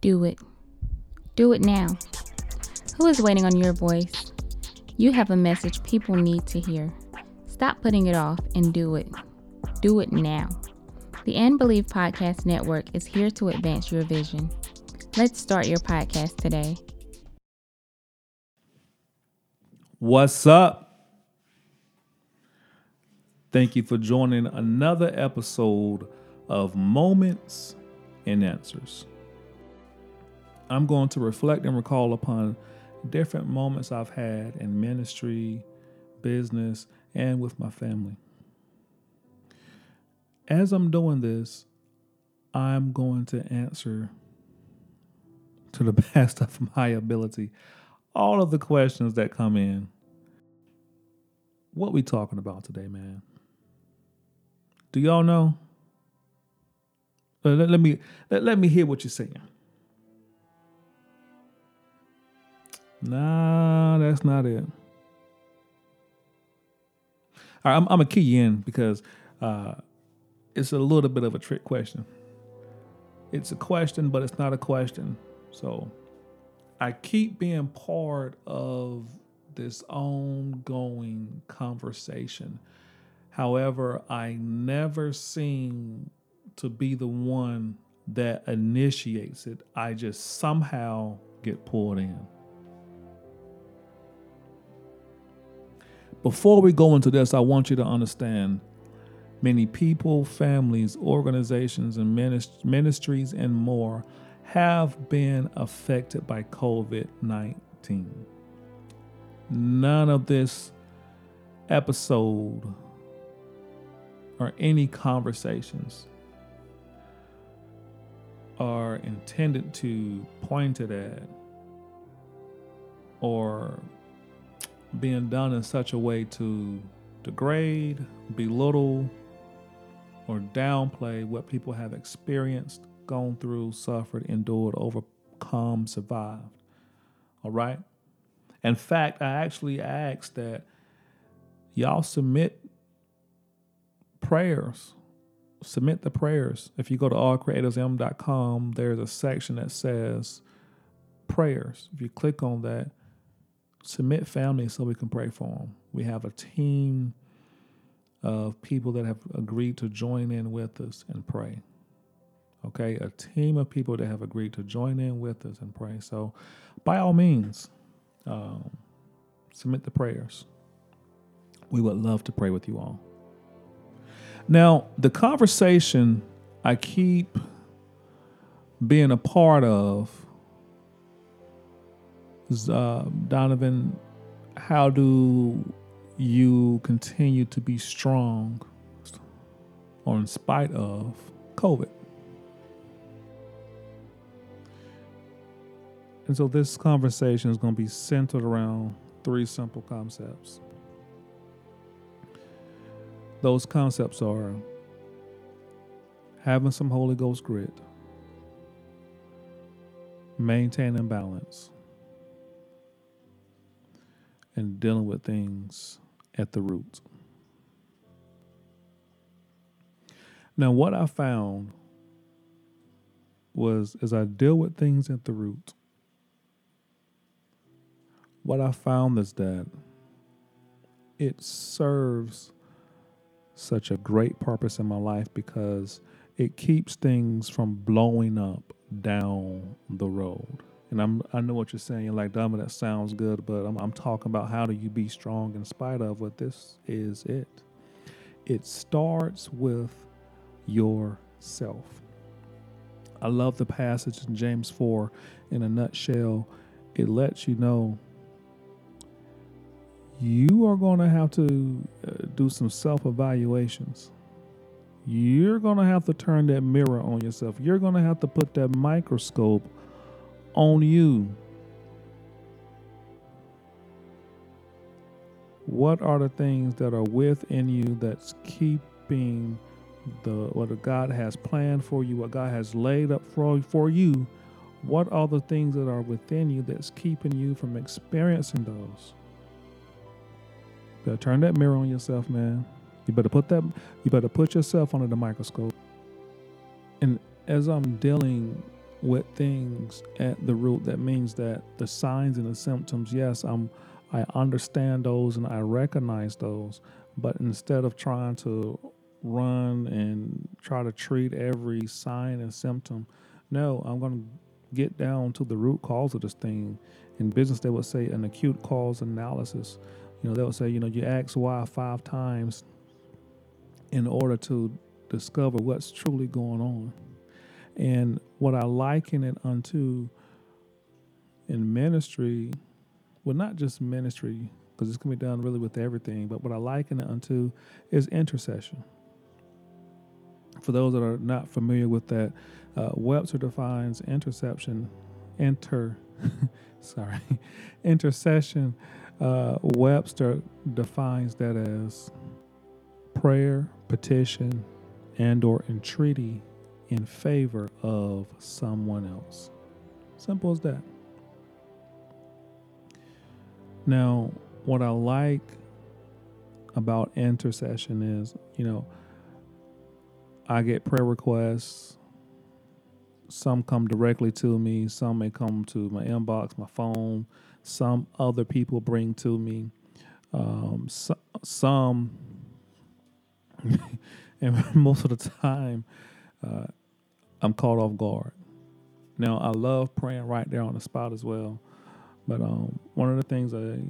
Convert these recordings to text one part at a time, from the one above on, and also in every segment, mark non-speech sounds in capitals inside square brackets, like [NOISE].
Do it. Do it now. Who is waiting on your voice? You have a message people need to hear. Stop putting it off and do it. Do it now. The And Believe Podcast Network is here to advance your vision. Let's start your podcast today. What's up? Thank you for joining another episode of Moments and Answers. I'm going to reflect and recall upon different moments I've had in ministry, business, and with my family. As I'm doing this, I'm going to answer to the [LAUGHS] best of my ability all of the questions that come in. What we talking about today, man? Do y'all know? Uh, let, let, me let, let me hear what you're saying. Nah, that's not it. All right, I'm, I'm gonna key in because uh, it's a little bit of a trick question. It's a question, but it's not a question. So I keep being part of this ongoing conversation. However, I never seem to be the one that initiates it. I just somehow get pulled in. Before we go into this, I want you to understand many people, families, organizations, and ministries, and more have been affected by COVID 19. None of this episode or any conversations are intended to point it at or being done in such a way to degrade, belittle, or downplay what people have experienced, gone through, suffered, endured, overcome, survived. All right? In fact, I actually asked that y'all submit prayers. Submit the prayers. If you go to allcreatorsm.com, there's a section that says prayers. If you click on that, submit families so we can pray for them. We have a team of people that have agreed to join in with us and pray. Okay, a team of people that have agreed to join in with us and pray. So, by all means, um, submit the prayers. We would love to pray with you all. Now, the conversation I keep being a part of uh, Donovan, how do you continue to be strong or in spite of COVID? And so this conversation is going to be centered around three simple concepts. Those concepts are having some Holy Ghost grit, maintaining balance, and dealing with things at the root. Now, what I found was as I deal with things at the root, what I found is that it serves such a great purpose in my life because it keeps things from blowing up down the road. And I'm I know what you're saying. You're like, Dama, that sounds good, but I'm, I'm talking about how do you be strong in spite of what this is it. It starts with yourself. I love the passage in James 4 in a nutshell. It lets you know you are going to have to uh, do some self evaluations. You're going to have to turn that mirror on yourself. You're going to have to put that microscope on you. What are the things that are within you that's keeping the what God has planned for you, what God has laid up for, for you? What are the things that are within you that's keeping you from experiencing those? You better turn that mirror on yourself, man. You better put that you better put yourself under the microscope. And as I'm dealing with things at the root. That means that the signs and the symptoms, yes, I'm I understand those and I recognize those, but instead of trying to run and try to treat every sign and symptom, no, I'm going to get down to the root cause of this thing. In business, they would say an acute cause analysis. You know, they would say, you know, you ask why five times in order to discover what's truly going on. And what I liken it unto in ministry, well, not just ministry, because it's can be done really with everything, but what I liken it unto is intercession. For those that are not familiar with that, uh, Webster defines interception, enter, [LAUGHS] sorry, intercession. Uh, Webster defines that as prayer, petition, and or entreaty in favor of someone else. Simple as that. Now, what I like about intercession is, you know, I get prayer requests. Some come directly to me, some may come to my inbox, my phone, some other people bring to me. Um, so, some, [LAUGHS] and most of the time, uh, I'm caught off guard. Now, I love praying right there on the spot as well. But um, one of the things I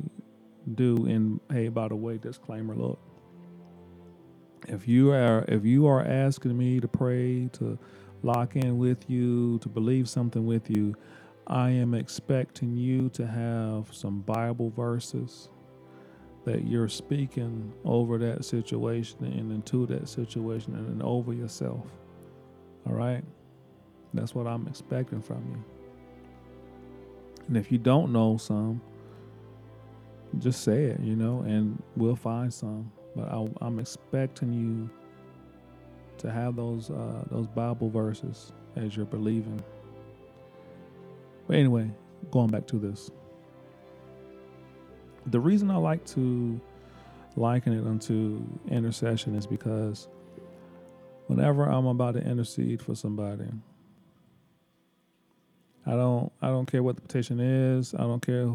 do, and hey, by the way, disclaimer: look, if you are if you are asking me to pray, to lock in with you, to believe something with you, I am expecting you to have some Bible verses that you're speaking over that situation and into that situation and over yourself. All right? That's what I'm expecting from you. And if you don't know some, just say it, you know, and we'll find some. But I, am expecting you to have those uh, those Bible verses as you're believing. But anyway, going back to this, the reason I like to liken it unto intercession is because whenever I'm about to intercede for somebody, I don't I don't care what the petition is. I don't care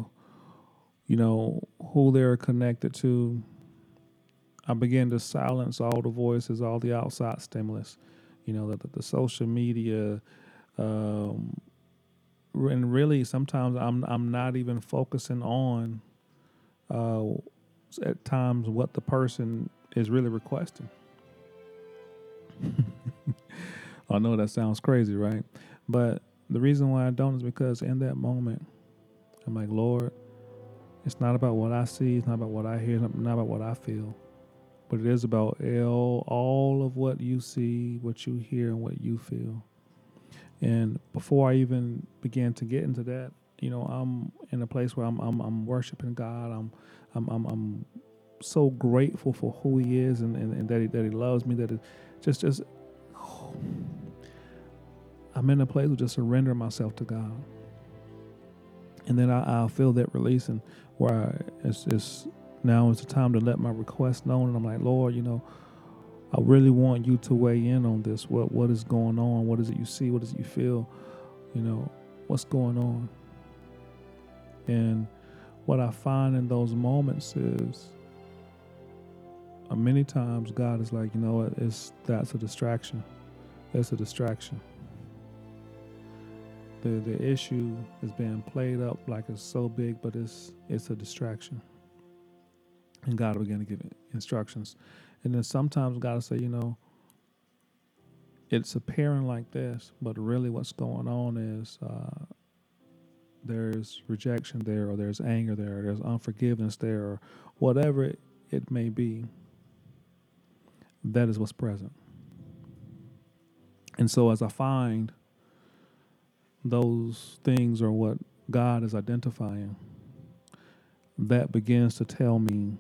you know who they're connected to. I begin to silence all the voices, all the outside stimulus, you know, the, the social media, um, and really sometimes I'm I'm not even focusing on uh, at times what the person is really requesting. [LAUGHS] I know that sounds crazy, right? But the reason why I don't is because in that moment, I'm like, Lord, it's not about what I see, it's not about what I hear, it's not about what I feel, but it is about all, of what you see, what you hear, and what you feel. And before I even began to get into that, you know, I'm in a place where I'm I'm, I'm worshiping God. I'm I'm I'm, I'm so grateful for who He is and, and, and that He that He loves me. That it just just I'm in a place of just surrendering myself to God. And then I, will feel that release and where I, it's, it's now it's the time to let my request known. And I'm like, Lord, you know, I really want you to weigh in on this. What what is going on? What is it you see? What is it you feel? You know, what's going on? And what I find in those moments is uh, many times God is like, you know it's that's a distraction. It's a distraction the the issue is being played up like it's so big, but it's it's a distraction. And God will begin to give instructions, and then sometimes God will say, you know, it's appearing like this, but really what's going on is uh, there's rejection there, or there's anger there, or there's unforgiveness there, or whatever it, it may be. That is what's present. And so, as I find those things are what God is identifying, that begins to tell me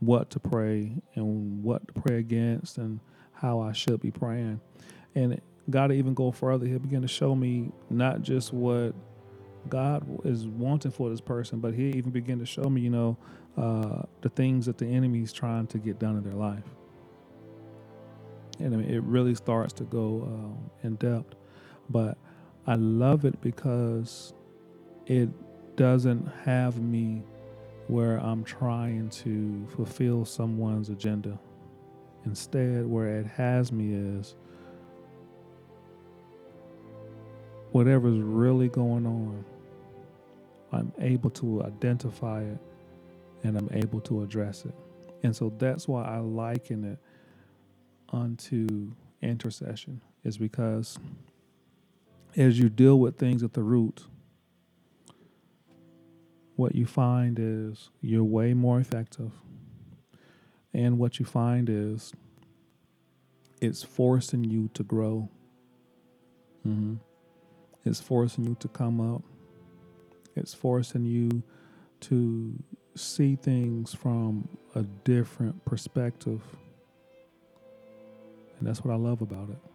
what to pray and what to pray against and how I should be praying. And God even go further, He'll begin to show me not just what God is wanting for this person, but He even begin to show me, you know, uh, the things that the enemy is trying to get done in their life. And I mean, it really starts to go um, in depth. But I love it because it doesn't have me where I'm trying to fulfill someone's agenda. Instead, where it has me is whatever's really going on, I'm able to identify it and I'm able to address it. And so that's why I liken it unto intercession, is because as you deal with things at the root, what you find is you're way more effective. And what you find is it's forcing you to grow. Mm-hmm. It's forcing you to come up. It's forcing you to see things from a different perspective. And that's what I love about it.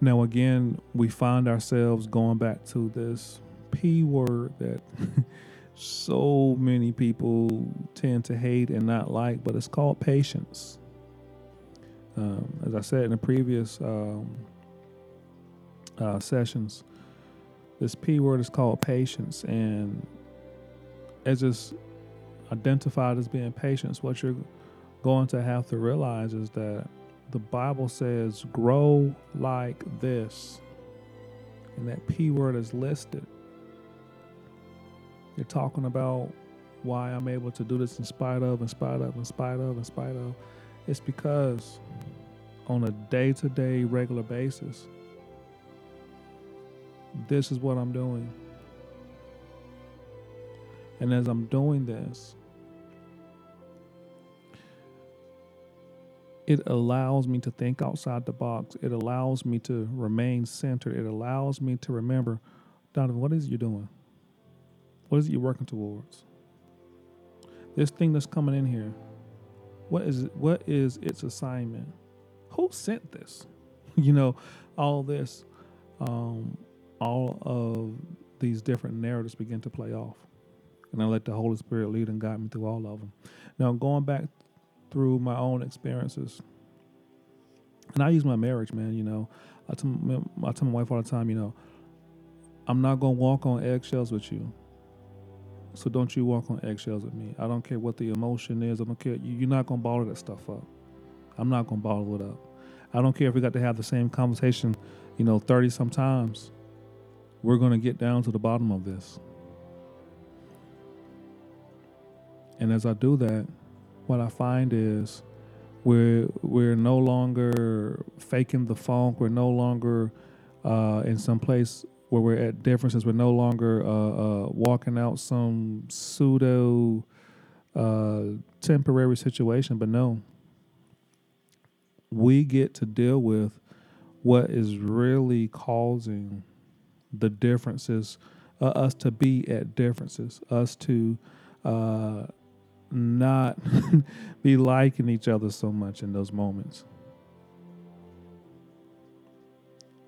Now, again, we find ourselves going back to this P word that [LAUGHS] so many people tend to hate and not like, but it's called patience. Um, as I said in the previous um, uh, sessions, this P word is called patience, and as it's identified as being patience, what you're going to have to realize is that the Bible says, grow like this. And that P word is listed. You're talking about why I'm able to do this in spite of, in spite of, in spite of, in spite of. It's because on a day to day, regular basis, this is what I'm doing. And as I'm doing this, it allows me to think outside the box. It allows me to remain centered. It allows me to remember, Donovan, what is you're doing? What is it you're working towards? This thing that's coming in here, what is it, what is its assignment? Who sent this? [LAUGHS] you know, all this, um, all of these different narratives begin to play off. And I let the Holy Spirit lead and guide me through all of them. Now, going back through my own experiences. And I use my marriage, man. You know, I tell, I tell my wife all the time, you know, I'm not gonna walk on eggshells with you. So don't you walk on eggshells with me. I don't care what the emotion is. I don't care. You're not gonna bottle that stuff up. I'm not gonna bottle it up. I don't care if we got to have the same conversation, you know, 30 sometimes. We're gonna get down to the bottom of this. And as I do that, what I find is we're we're no longer faking the funk. We're no longer uh, in some place where we're at differences. We're no longer uh, uh, walking out some pseudo uh, temporary situation. But no, we get to deal with what is really causing the differences. Uh, us to be at differences. Us to uh, not [LAUGHS] be liking each other so much in those moments.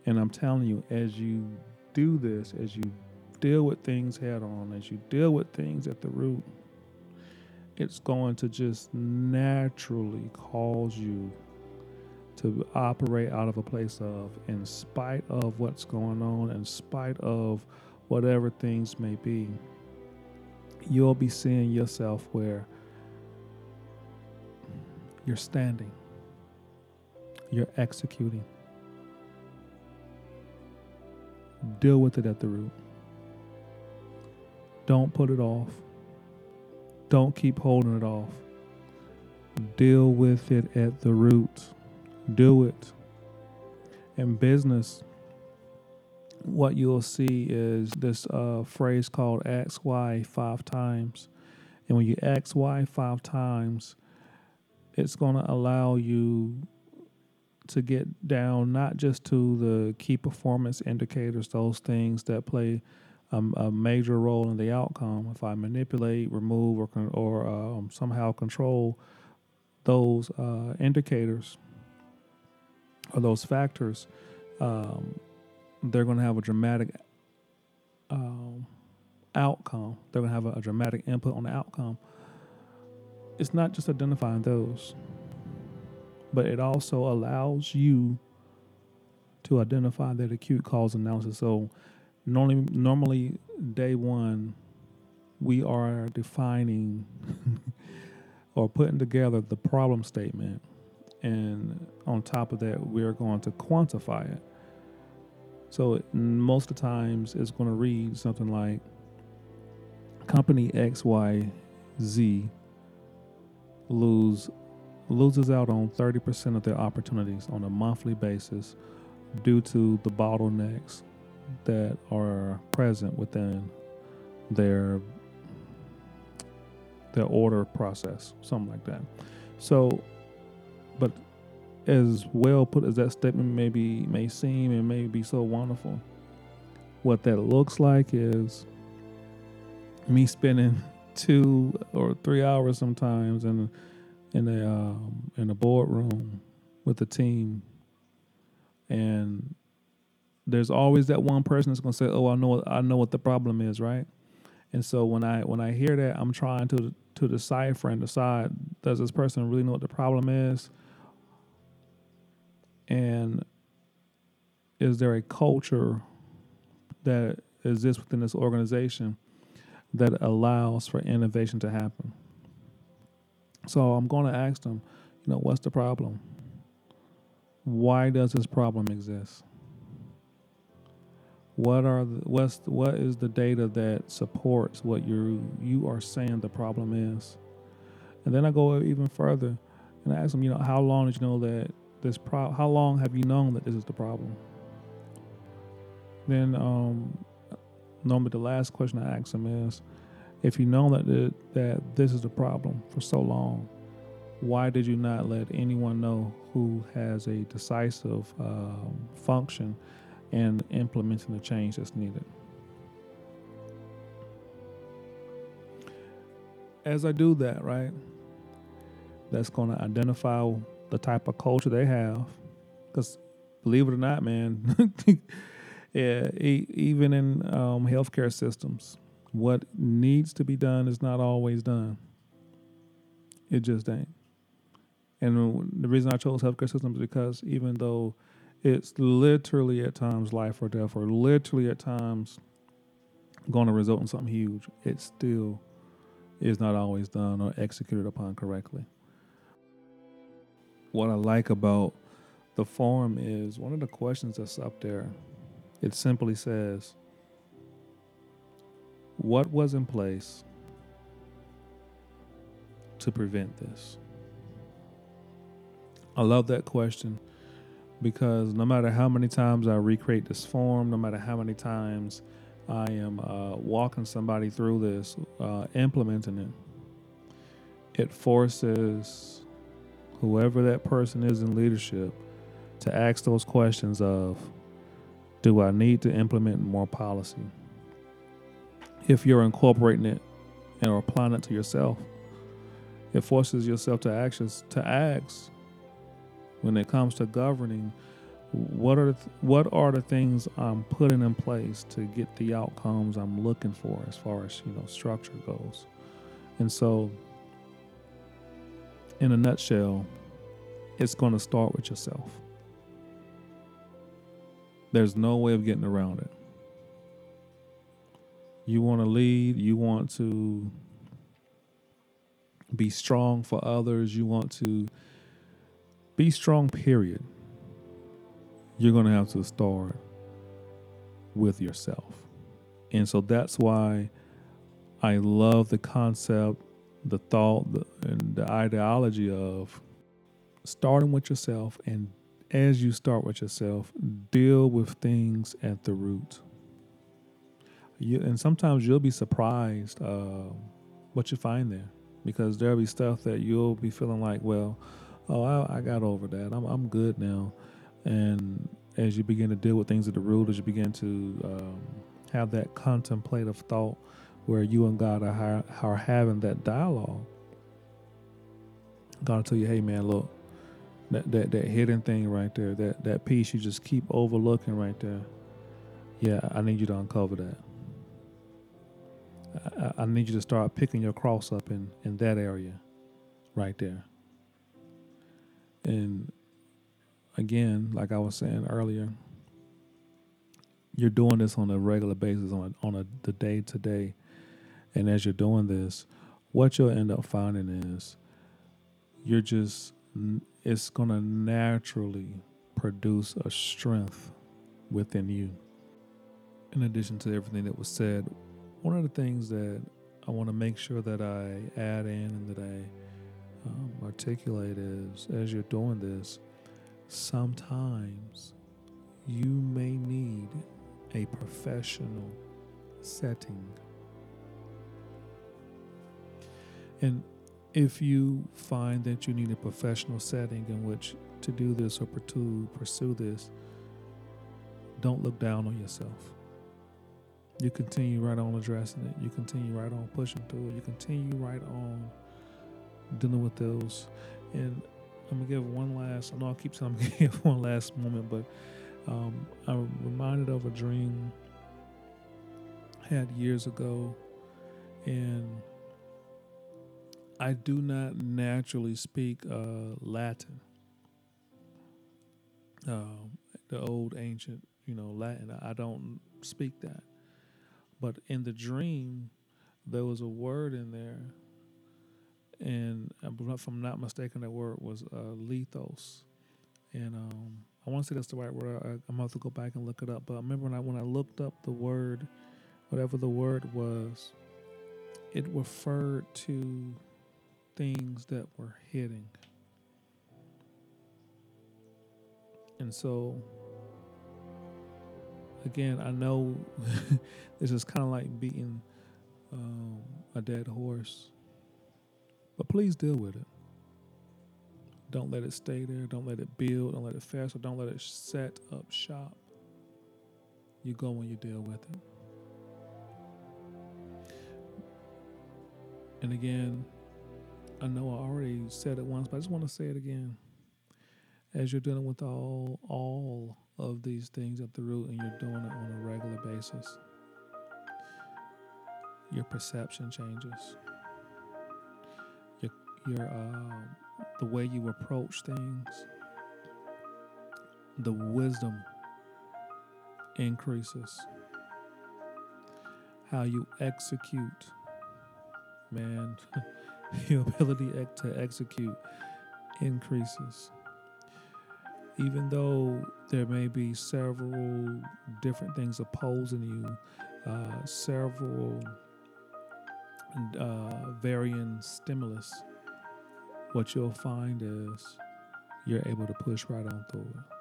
And I'm telling you, as you do this, as you deal with things head on, as you deal with things at the root, it's going to just naturally cause you to operate out of a place of, in spite of what's going on, in spite of whatever things may be you'll be seeing yourself where you're standing, you're executing. Deal with it at the root. Don't put it off. Don't keep holding it off. Deal with it at the root. Do it. In business, what you'll see is this uh, phrase called ask why five times. And when you ask why five times, it's going to allow you to get down not just to the key performance indicators, those things that play um, a major role in the outcome. If I manipulate, remove, or, or um, somehow control those uh, indicators or those factors, um, they're going to have a dramatic um, outcome. They're going to have a, a, dramatic input on the outcome. It's not just identifying those, but it also allows you to identify that acute cause analysis. So normally, normally day one, we are defining [LAUGHS] or putting together the problem statement, and on top of that, we're going to quantify it. So most of the times, it's going to read something like company X Y Z lose loses out on 30% of their opportunities on a monthly basis due to the bottlenecks that are present within their their order process, something like that. So, but as well put as that statement maybe may seem and may be so wonderful, what that looks like is me spending [LAUGHS] two or three hours sometimes in in a um, in a boardroom with the team, and there's always that one person that's gonna say, "Oh, I know I know what the problem is," right? And so when I when I hear that, I'm trying to to decipher and decide: Does this person really know what the problem is? And is there a culture that exists within this organization that allows for innovation to happen? So I'm going to ask them, you know, what's the problem? Why does this problem exist? What are the, what's what is the data that supports what you you are saying the problem is? And then I go even further and I ask them, you know, how long did you know that this problem? How long have you known that this is the problem? Then um, normally the last question I ask them is, if you know that the, that this is the problem for so long, why did you not let anyone know who has a decisive um, function in implementing the change that's needed? As I do that, right, that's going to identify the type of culture they have. Because believe it or not, man, [LAUGHS] yeah, even in um, healthcare systems, what needs to be done is not always done. It just ain't. And the reason I chose healthcare systems is because even though it's literally at times life or death, or literally at times going to result in something huge, it still is not always done or executed upon correctly. What I like about the form is one of the questions that's up there, it simply says, what was in place to prevent this? I love that question because no matter how many times I recreate this form, no matter how many times I am uh, walking somebody through this, uh, implementing it, it forces whoever that person is in leadership to ask those questions of do I need to implement more policy? if you're incorporating it and applying it to yourself. It forces yourself to actions to ask when it comes to governing what are th- what are the things I'm putting in place to get the outcomes I'm looking for as far as you know structure goes. And so in a nutshell, it's going to start with yourself. There's no way of getting around it. You want to lead, you want to be strong for others, you want to be strong, period. You're going to have to start with yourself. And so that's why I love the concept, the thought, and the ideology of starting with yourself. And as you start with yourself, deal with things at the root you, and sometimes you'll be surprised uh, what you find there because there'll be stuff that you'll be feeling like, well, oh, I, I got over that. I'm I'm good now. And as you begin to deal with things at the root, as you begin to um, have that contemplative thought where you and God are, are having that dialogue, God will tell you, hey man, look, that, that that hidden thing right there, that that piece you just keep overlooking right there. Yeah, I need you to uncover that. I, I need you to start picking your cross up in, in that area right there. And again, like I was saying earlier, you're doing this on a regular basis, on a, on a the day to day, and as you're doing this, what you'll end up finding is you're just it's going to naturally produce a strength within you. In addition to everything that was said, one of the things that I want to make sure that I add in and that I um, articulate is as you're doing this, sometimes you may need a professional setting. And if you find that you need a professional setting in which to do this or to pursue this, don't look down on yourself. You continue right on addressing it. You continue right on pushing through it. You continue right on dealing with those. And I'm gonna give one last. I know I keep saying I'm gonna [LAUGHS] give one last moment, but um, I'm reminded of a dream I had years ago, and I do not naturally speak uh, Latin, uh, the old ancient, you know, Latin. I don't speak that. But in the dream, there was a word in there, and if I'm not mistaken, that word was uh, lithos. And um, I want to say that's the right word. I, am gonna have to go back and look it up. But I remember when I when I looked up the word, whatever the word was, it referred to things that were hitting. And so, again, I know [LAUGHS] this is kind of like beating um, a dead horse, but please deal with it. Don't let it stay there. Don't let it build. Don't let it fester. Don't let it set up shop. You go when you deal with it. And again, I know I already said it once, but I just want to say it again. As you're dealing with all all of these things at the root and you're doing it on a regular basis, your perception changes. Your your uh, the way you approach things, the wisdom increases. How you execute, man. [LAUGHS] [LAUGHS] your ability to execute increases. Even though there may be several different things opposing you, uh, several uh, varying stimulus, what you'll find is you're able to push right on through it.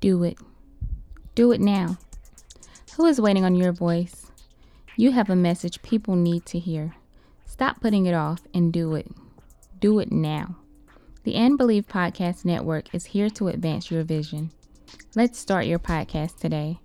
Do it. Do it now. Who is waiting on your voice? You have a message people need to hear. Stop putting it off and do it. Do it now. The And Believe Podcast Network is here to advance your vision. Let's start your podcast today.